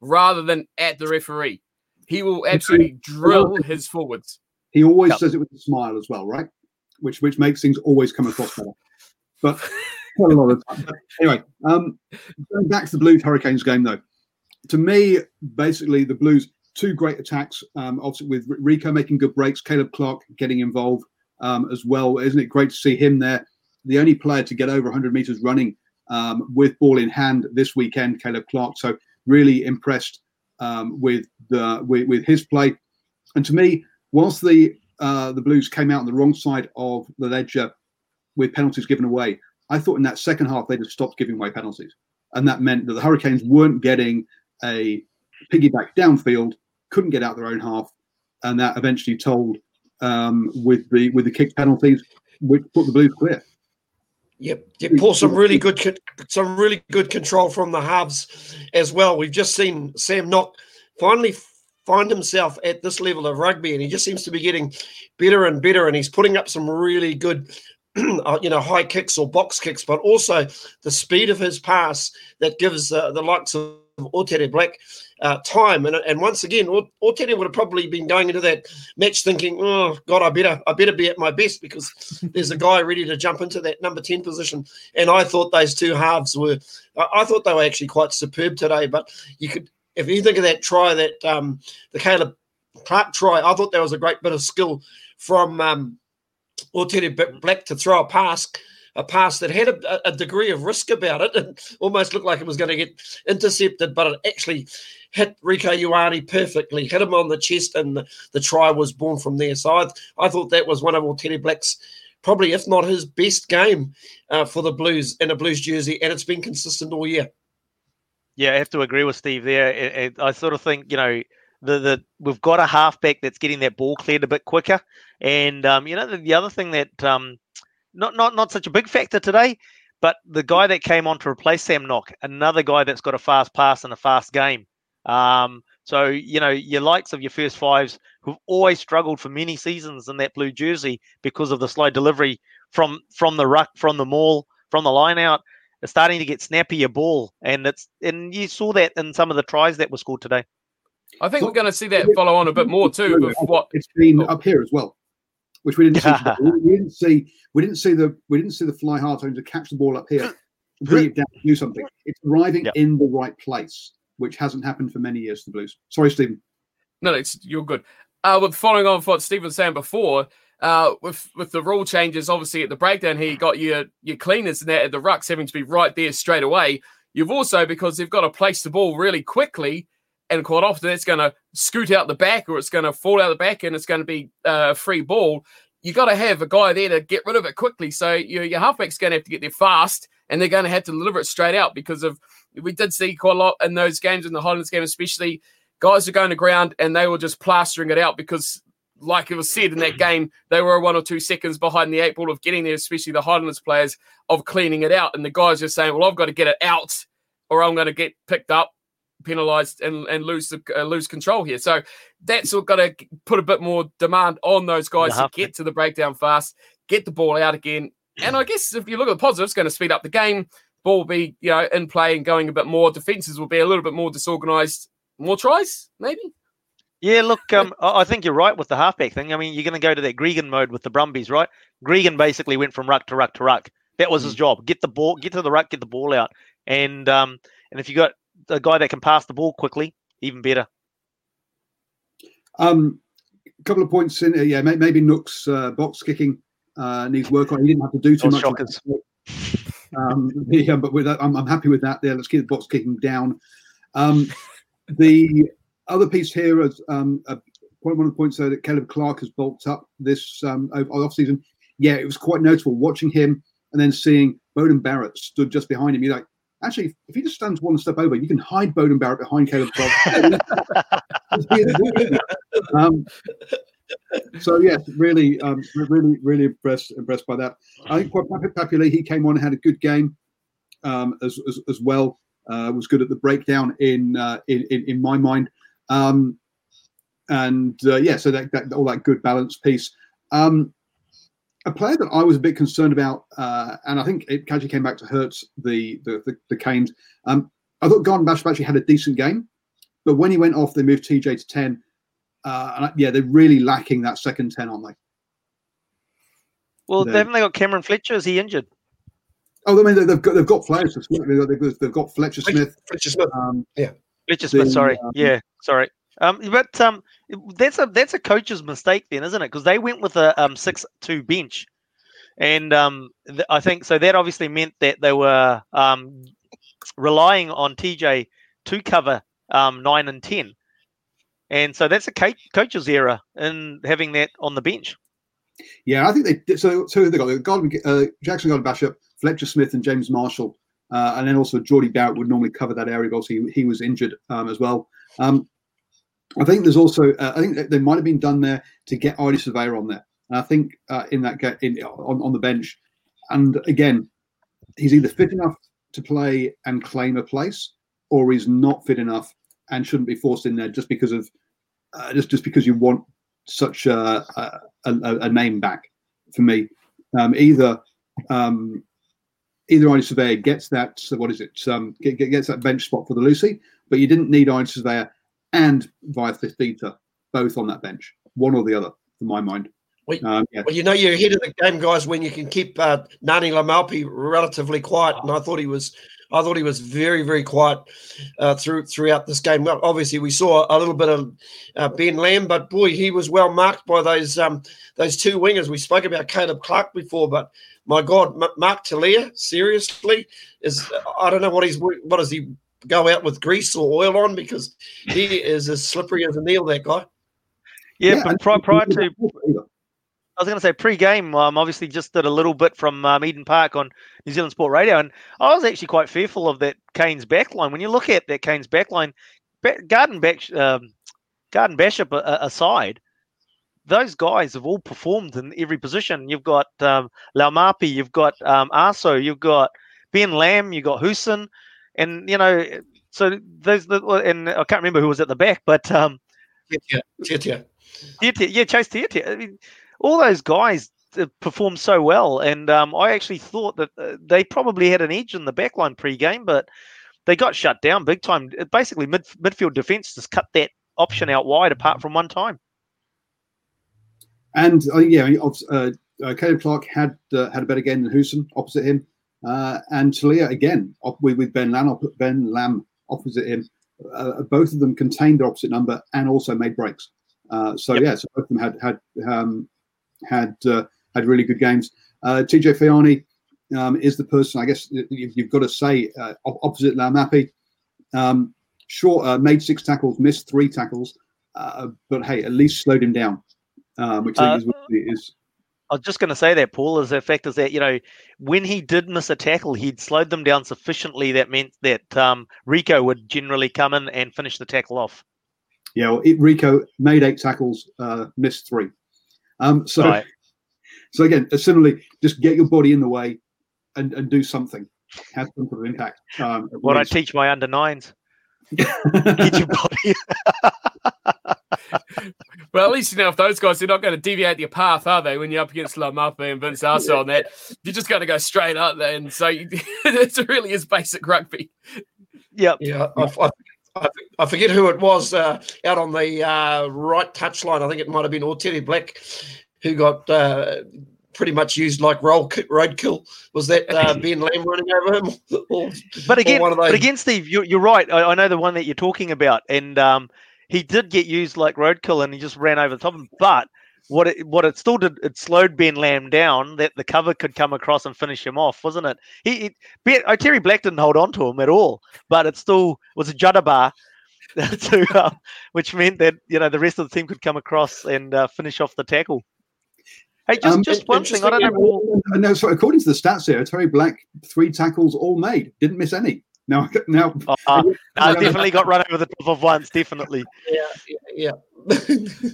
rather than at the referee. He will absolutely drill his forwards.
He always
Yep.
says it with a smile as well, right? Which which makes things always come across better. But [laughs] a lot of time. Anyway, um, going back to the Blues Hurricanes game though, to me, basically the Blues two great attacks. Um, obviously with Rieko making good breaks, Caleb Clarke getting involved um, as well. Isn't it great to see him there? The only player to get over 100 meters running um, with ball in hand this weekend, Caleb Clarke. So really impressed um, with the with, with his play. And to me, whilst the uh, the Blues came out on the wrong side of the ledger with penalties given away, I thought in that second half they just stopped giving away penalties, and that meant that the Hurricanes weren't getting a piggyback downfield, couldn't get out their own half, and that eventually told um, with the with the kick penalties, which put the Blues clear.
Yep, yep. Paul, some really good, some really good control from the halves as well. We've just seen Sam Nock finally find himself at this level of rugby, and he just seems to be getting better and better. And he's putting up some really good, [clears throat] you know, high kicks or box kicks, but also the speed of his pass that gives uh, the likes of Otere Black uh, time. And, and once again, Or- Otere would have probably been going into that match thinking, "Oh God, I better, I better be at my best because [laughs] there's a guy ready to jump into that number ten position." And I thought those two halves were, I, I thought they were actually quite superb today. But you could, if you think of that try, that um, the Caleb Clarke try, I thought that was a great bit of skill from um, Otere B- Black to throw a pass. A pass that had a, a degree of risk about it and almost looked like it was going to get intercepted, but it actually hit Rieko Ioane perfectly, hit him on the chest, and the, the try was born from there. So I, I thought that was one of Teddy Black's probably, if not his best game uh, for the Blues in a Blues jersey, and it's been consistent all year.
Yeah, I have to agree with Steve there. It- I sort of think you know the the we've got a halfback that's getting that ball cleared a bit quicker, and um, you know the, the other thing that um, not not not such a big factor today, But the guy that came on to replace Sam Nock, another guy that's got a fast pass and a fast game. Um, so you know your likes of your first fives who've always struggled for many seasons in that blue jersey because of the slow delivery from from the ruck, from the maul, from the line out, are starting to get snappier ball, and it's and you saw that in some of the tries that were scored today.
I think we're going to see that follow on a bit more too. With what
it's been up here as well, which we didn't see. [laughs] we didn't see. We didn't see the. We didn't see the fly hard to catch the ball up here, bring it down, do something. It's arriving
Yep.
in the right place, which hasn't happened for many years. to The Blues. Sorry, Stephen.
No, it's you're good. Uh, with following on from what Steve was saying before, uh, with with the rule changes, obviously at the breakdown here, you got your your cleaners and that at the rucks having to be right there straight away. You've also because they've got to place the ball really quickly, and quite often it's going to scoot out the back or it's going to fall out the back and it's going to be uh, a free ball. You got to have a guy there to get rid of it quickly. So your your halfback's going to have to get there fast, and they're going to have to deliver it straight out because of we did see quite a lot in those games in the Highlands game, especially guys are going to ground and they were just plastering it out because, like it was said in that [clears throat] game, they were one or two seconds behind the eight ball of getting there, especially the Highlanders players of cleaning it out. And the guys are saying, "Well, I've got to get it out, or I'm going to get picked up." Penalized and, and lose the uh, lose control here. So that's got to put a bit more demand on those guys to get to the breakdown fast get the ball out again. [clears throat] And i guess if you look at the positives it's going to speed up the game. Ball will be you know in play and going a bit more. Defenses will be a little bit more disorganized. More tries maybe?
Yeah, look, um, I I think you're right with the halfback thing. I mean, you're going to go to that Gregan mode with the Brumbies, right? Gregan basically went from ruck to ruck to ruck. That was his job: get the ball, get to the ruck, get the ball out, and um, and if you got a guy that can pass the ball quickly, even better.
Um, a couple of points in. There. Yeah, maybe Nock's uh, box kicking uh, needs work on. He didn't have to do too much.
shockers. [laughs]
Um, yeah, but with that, I'm, I'm happy with that. There, let's keep the box kicking down. Um, [laughs] the other piece here is um, uh, one of the points there that Caleb Clarke has bulked up this um, over- off season. Yeah, it was quite notable watching him and then seeing Beauden Barrett stood just behind him. You're like, actually, if he just stands one step over, you can hide Beauden Barrett behind Caleb [laughs] um, so yes, really, um, really, really impressed impressed by that. I think Papule, he came on and had a good game um, as, as as well. Uh, was good at the breakdown in uh, in, in in my mind, um, and uh, yeah, so that, that all that good balance piece. Um, a player that I was a bit concerned about, uh, and I think it actually came back to hurt the the the, the Canes. Um, I thought Garden-Bachop actually had a decent game, but when he went off, they moved TJ to ten. Uh, and I- yeah, they're really lacking that second ten, aren't they?
Well,
No.
haven't they got Cameron Fletcher? Is he injured?
Oh, I mean, they- they've got they've got players. They've got, they've got, they've got Fletcher Smith.
Fletcher Smith.
Um,
Fletcher Smith.
The,
sorry.
um,
yeah, sorry. Um, but um, that's a that's a coach's mistake then, isn't it? Because they went with a um six two bench, and um, th- I think so. That obviously meant that they were um relying on TJ to cover um nine and ten, and so that's a co- coach's error in having that on the bench.
yeah, I think they did- so. So they got They've got uh, Jackson got Bachop, Fletcher Smith, and James Marshall, uh, and then also Jordie Barrett would normally cover that area. but Also, he, he was injured um, as well. Um, I think there's also uh, I think they might have been done there to get Ardie Savea on there. And I think uh, in that ga- in on, on the bench, and again, he's either fit enough to play and claim a place, or he's not fit enough and shouldn't be forced in there just because of uh, just just because you want such a, a, a, a name back. For me, um, either um, either Ardie Savea gets that so what is it um, get, get- gets that bench spot for the loosie, but you didn't need Ardie Savea and Vaea Fifita both on that bench, one or the other, in my mind.
Wait.
Um, yeah.
Well, you know you're ahead of the game, guys, when you can keep uh, Ngani Laumape relatively quiet, and I thought he was, I thought he was very, very quiet uh, through throughout this game. Well, obviously we saw a little bit of uh, Ben Lam, but boy, he was well marked by those um, those two wingers. We spoke about Caleb Clarke before, but my God, M- Mark Telea, seriously, is I don't know what he's what is he go out with grease or oil on because he is as slippery as a nail. That guy.
Yeah,
and-
but pri- prior to. [laughs] I was going to say pre-game. Um, obviously, just did a little bit from um, Eden Park on New Zealand Sport Radio, and I was actually quite fearful of that Canes backline. When you look at that Kane's backline, ba- Garden back, um, Garden-Bachop a- a- aside, those guys have all performed in every position. You've got um, Laumape, you've got um, Aso, you've got Ben Lam, you've got Hooson, and you know, so those the and I can't remember who was at the back, but um,
yeah, yeah, yeah.
Tiatia, yeah, Chase Tiatia. I mean, all those guys uh, performed so well, and um, I actually thought that uh, they probably had an edge in the backline pre-game, but they got shut down big time. Basically, mid, midfield defense just cut that option out wide, apart from one time.
And uh, yeah, uh, uh, Caleb Clarke had uh, had a better game than Houston opposite him, uh, and Telea again op- with, Ben Lam Ben Lam opposite him. Uh, both of them contained their opposite number and also made breaks. so yep. yeah, so both of them had had um, had had really good games. TJ Faiane um, is the person I guess you've got to say opposite Laumape. Um, short made six tackles, missed three tackles, but hey, at least slowed him down um, which I think is, is
I was just going to say that, Paul, is the fact is that, you know, when he did miss a tackle, he'd slowed them down sufficiently that meant that um, Rieko would generally come in and finish the tackle off.
Yeah, well, it, Rieko made eight tackles, uh, missed three. Um, so, right. [laughs] so again, uh, similarly, just get your body in the way and, and do something. Has some sort of impact. Um,
what I teach my under nines. [laughs] get your body. [laughs]
well, at least you know if those guys are not going to deviate your path, are they? When you're up against Laumape and Vince Aso on that, you're just going to go straight up there. And so [laughs] it really is basic rugby.
Yep.
Yeah. I, I, I forget who it was uh, out on the uh, right touchline. I think it might have been Otere Black who got uh, pretty much used like roll roadkill. Was that uh, [laughs] Ben Lam running over him? [laughs]
or, but again, but again, Steve, you're, you're right. I, I, know the one that you're talking about, and um, he did get used like roadkill and he just ran over the top of him. But what it what it still did, it slowed Ben Lam down that the cover could come across and finish him off, wasn't it? He, he oh, Terry Black didn't hold on to him at all, but it still was a judder bar. [laughs] to, uh, which meant that you know the rest of the team could come across and uh, finish off the tackle. Hey, just, um, just one thing. I don't know.
No, so according to the stats here, Terry Black three tackles all made, didn't miss any. Now, now,
oh, uh, no, I definitely got run over the top of once. Definitely.
Yeah, yeah. yeah.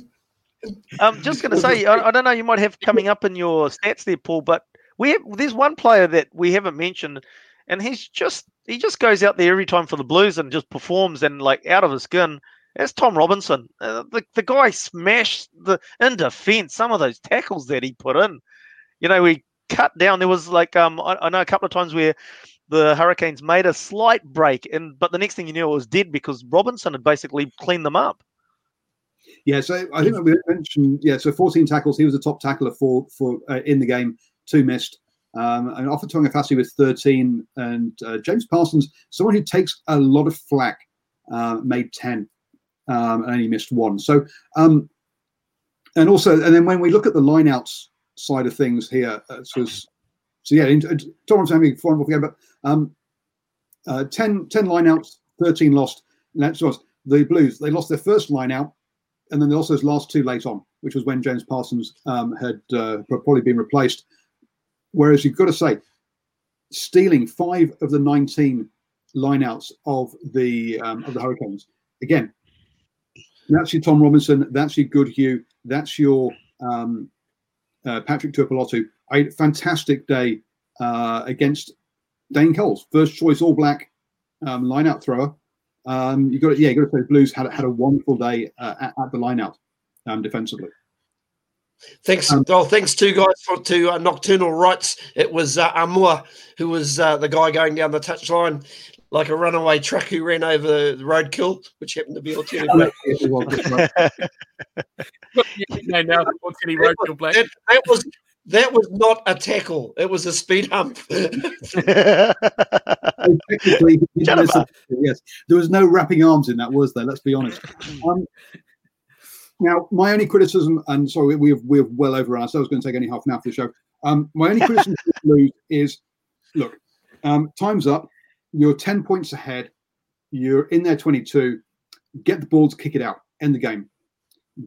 I'm just going to say, I, I, don't know, you might have coming up in your stats there, Paul, but we have, there's one player that we haven't mentioned, and he's just he just goes out there every time for the Blues and just performs and like out of his skin. That's Tom Robinson. Uh, the the guy smashed the in defence. Some of those tackles that he put in, you know, we cut down. There was like um I, I know a couple of times where the Hurricanes made a slight break, and but the next thing you knew, it was dead because Robinson had basically cleaned them up.
Yeah, so I think we mentioned yeah, so 14 tackles. He was the top tackler for for uh, in the game. Two missed. Um, and Ofa Tu'ungafasi with 13, and uh, James Parsons, someone who takes a lot of flack, uh, made 10 um, and only missed one. So, um, and also, and then when we look at the lineouts side of things here, uh, so, so yeah, Tom having fun game, but um, uh, 10, 10 lineouts, 13 lost. That's the Blues. They lost their first lineout, and then they lost those last two late on, which was when James Parsons um, had uh, probably been replaced. Whereas you've got to say, stealing five of the 19 lineouts of the um, of the Hurricanes again. That's your Tom Robinson. That's your Goodhue. That's your um, uh, Patrick Tuipulotu. A fantastic day uh, against Dane Coles, first choice All Black um, lineout thrower. Um, you got to, yeah, you got to say Blues had had a wonderful day uh, at, at, the lineout um, defensively.
Thanks, um, oh, thanks to guys for to uh, nocturnal rights. It was uh, Aumua who was uh, the guy going down the touchline like a runaway truck who ran over the roadkill, which happened to be Otere [laughs] Black. [laughs]
no, now roadkill Black.
That, that was that was not a tackle. It was a speed hump. [laughs]
Technically, yes, there was no wrapping arms in that, was there? Let's be honest. [laughs] Um, now, my only criticism, and sorry, we have we have well over ours. So I was going to take any half an hour for the show. Um, my only criticism [laughs] is, look, um, time's up. You're ten points ahead. You're in there, twenty-two. Get the ball to kick it out. End the game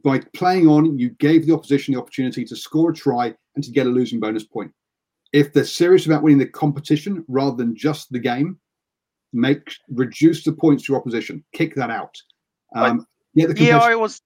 by playing on, you gave the opposition the opportunity to score a try and to get a losing bonus point. If they're serious about winning the competition rather than just the game, make reduce the points to your opposition. Kick that out. Um,
yeah, I was.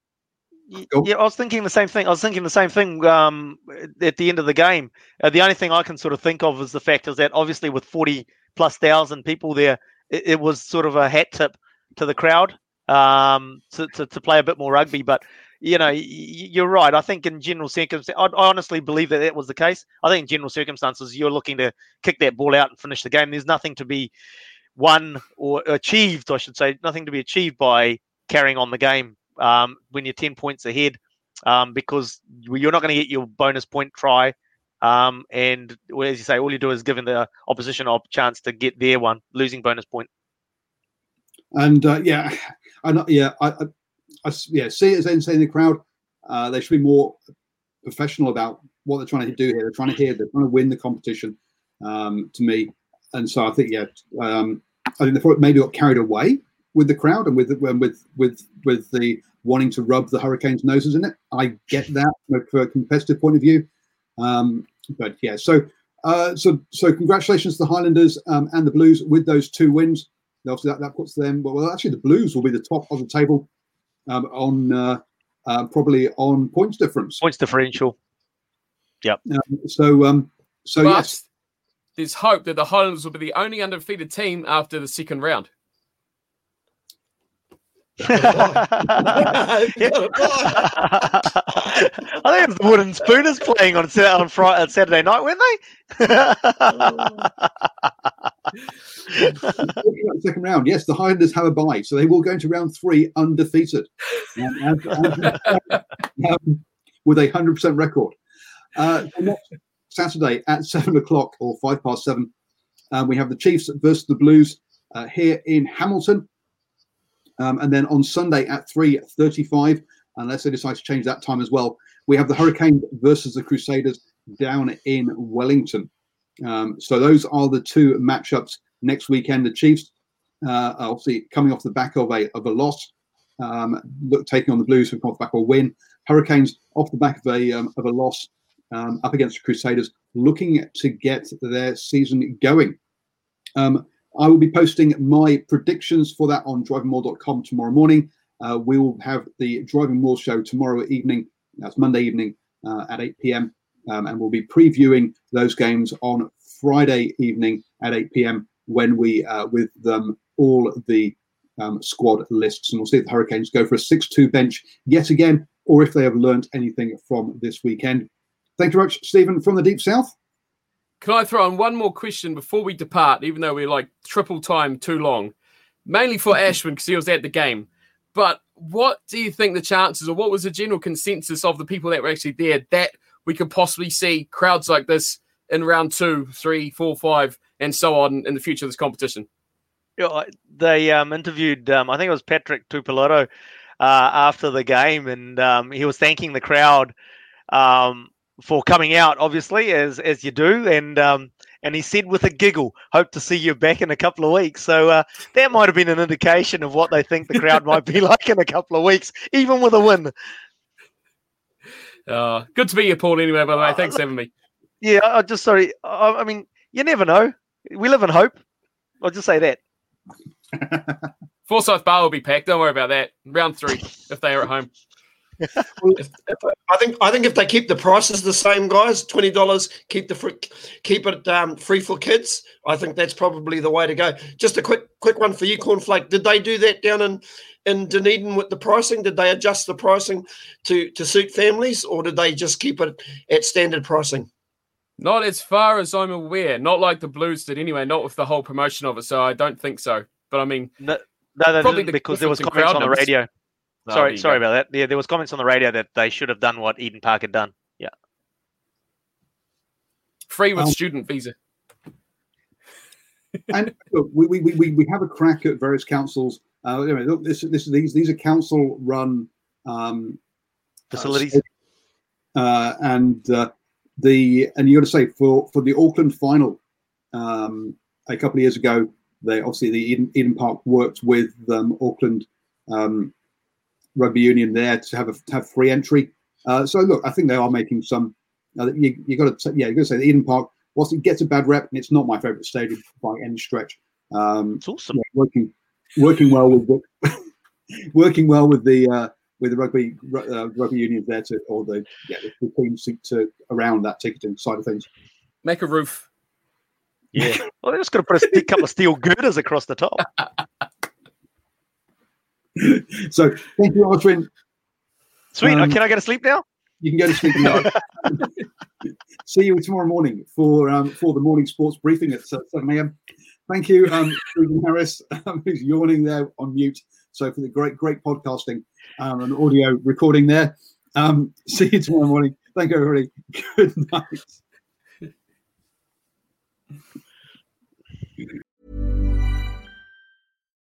Yeah, I was thinking the same thing. I was thinking the same thing um, at the end of the game. Uh, the only thing I can sort of think of is the fact is that obviously with 40 plus thousand people there, it, it was sort of a hat tip to the crowd um, to, to, to play a bit more rugby. But you know, you're right. I think in general circumstances, I honestly believe that that was the case. I think in general circumstances, you're looking to kick that ball out and finish the game. There's nothing to be won or achieved, I should say, nothing to be achieved by carrying on the game um, when you're 10 points ahead um, because you're not going to get your bonus point try. Um, and as you say, all you do is giving the opposition a chance to get their one, losing bonus point.
And uh, yeah, [sighs] and yeah, I, I, I, yeah, see it as saying the crowd, uh, they should be more professional about what they're trying to do here. They're trying to hear, they're trying to win the competition. Um, to me, and so I think yeah, um, I think they maybe got carried away with the crowd and with with with with the wanting to rub the Hurricanes' noses in it. I get that from a competitive point of view, um, but yeah. So uh, so so congratulations to the Highlanders um, and the Blues with those two wins. Obviously, that, that puts them well. Actually, the Blues will be the top of the table um, on uh, uh, probably on points difference.
Points differential. Yep.
Um, so um, so
but
yes,
there's hope that the Highlanders will be the only undefeated team after the second round. [laughs] [laughs] [laughs]
I think the Wooden Spooners playing on on Friday, on Saturday night, weren't they? [laughs]
second round. Yes, the Highlanders have a bye, so they will go into round three undefeated um, and, and, [laughs] um, with a hundred percent record. Uh, Saturday at seven o'clock or five past seven, uh, we have the Chiefs versus the Blues uh, here in Hamilton. Um, and then on Sunday at 3.35, unless they decide to change that time as well, we have the Hurricanes versus the Crusaders down in Wellington. Um, so those are the two matchups next weekend. The Chiefs, uh, obviously coming off the back of a of a loss, um, look, taking on the Blues who come off the back of a win. Hurricanes off the back of a um, of a loss um, up against the Crusaders, looking to get their season going. Um, I will be posting my predictions for that on drivingmaul.com tomorrow morning. Uh, we will have the Driving Maul show tomorrow evening. That's Monday evening uh, at 8 p.m. Um, and we'll be previewing those games on Friday evening at 8 p.m. when we, uh, with them, all the um, squad lists. And we'll see if the Hurricanes go for a 6 2 bench yet again, or if they have learned anything from this weekend. Thank you very much, Stephen, from the Deep South.
Can I throw in one more question before we depart, even though we're like triple time too long? Mainly for Ashwin because he was at the game. But what do you think the chances, or what was the general consensus of the people that were actually there that we could possibly see crowds like this in round two, three, four, five, and so on in the future of this competition?
Yeah, they um, interviewed, um, I think it was Patrick Tuipulotu uh, after the game, and um, he was thanking the crowd um, for coming out, obviously, as as you do, and um, and he said with a giggle, "Hope to see you back in a couple of weeks." So uh, that might have been an indication of what they think the crowd might be [laughs] like in a couple of weeks, even with a win. [laughs]
Uh, good to meet you, Paul. Anyway, by the way, thanks for having me.
Yeah, I just sorry. I, I mean, you never know. We live in hope. I'll just say that. [laughs]
Forsyth Barr will be packed. Don't worry about that. Round three, if they are at home.
If, if, I think I think if they keep the prices the same, guys, twenty dollars, keep the free, keep it um, free for kids. I think that's probably the way to go. Just a quick quick one for you, Cornflake. Did they do that down in in Dunedin with the pricing? Did they adjust the pricing to to suit families, or did they just keep it at standard pricing?
Not as far as I'm aware. Not like the Blues did, anyway. Not with the whole promotion of it. So I don't think so. But I mean,
no, no, no the because there was comments on the radio. Sorry, sorry go. about that. Yeah, there was comments on the radio that they should have done what Eden Park had done. Yeah,
free with um, student visa. [laughs]
and look, we, we, we, we have a crack at various councils. Uh, anyway, look, this, this, these these are council run um,
facilities,
uh, and uh, the and you got to say for for the Auckland final um, a couple of years ago, they obviously the Eden, Eden Park worked with um, Auckland um, rugby union there to have a to have free entry. Uh, so look, I think they are making some. Uh, you you got to yeah, you got to say the Eden Park. Whilst it gets a bad rep, and it's not my favourite stadium by any stretch. Um,
it's awesome.
Yeah, working working well with the, [laughs] working well with the uh, with the rugby uh, rugby unions there to or the yeah the teams to, to around that ticketing side of things.
Make a roof.
Yeah. [laughs] Well, they're just going to put a couple of steel girders across the top. [laughs] [laughs]
So thank you, Osrin.
Sweet.
Um,
Can I go to sleep now?
You can go to sleep now. [laughs] [laughs] See you tomorrow morning for um, for the morning sports briefing at uh, 7 a.m. Thank you, um, Stephen Harris, um, who's yawning there on mute. So for the great, great podcasting um, and audio recording there. Um, see you tomorrow morning. Thank you, everybody. Good night.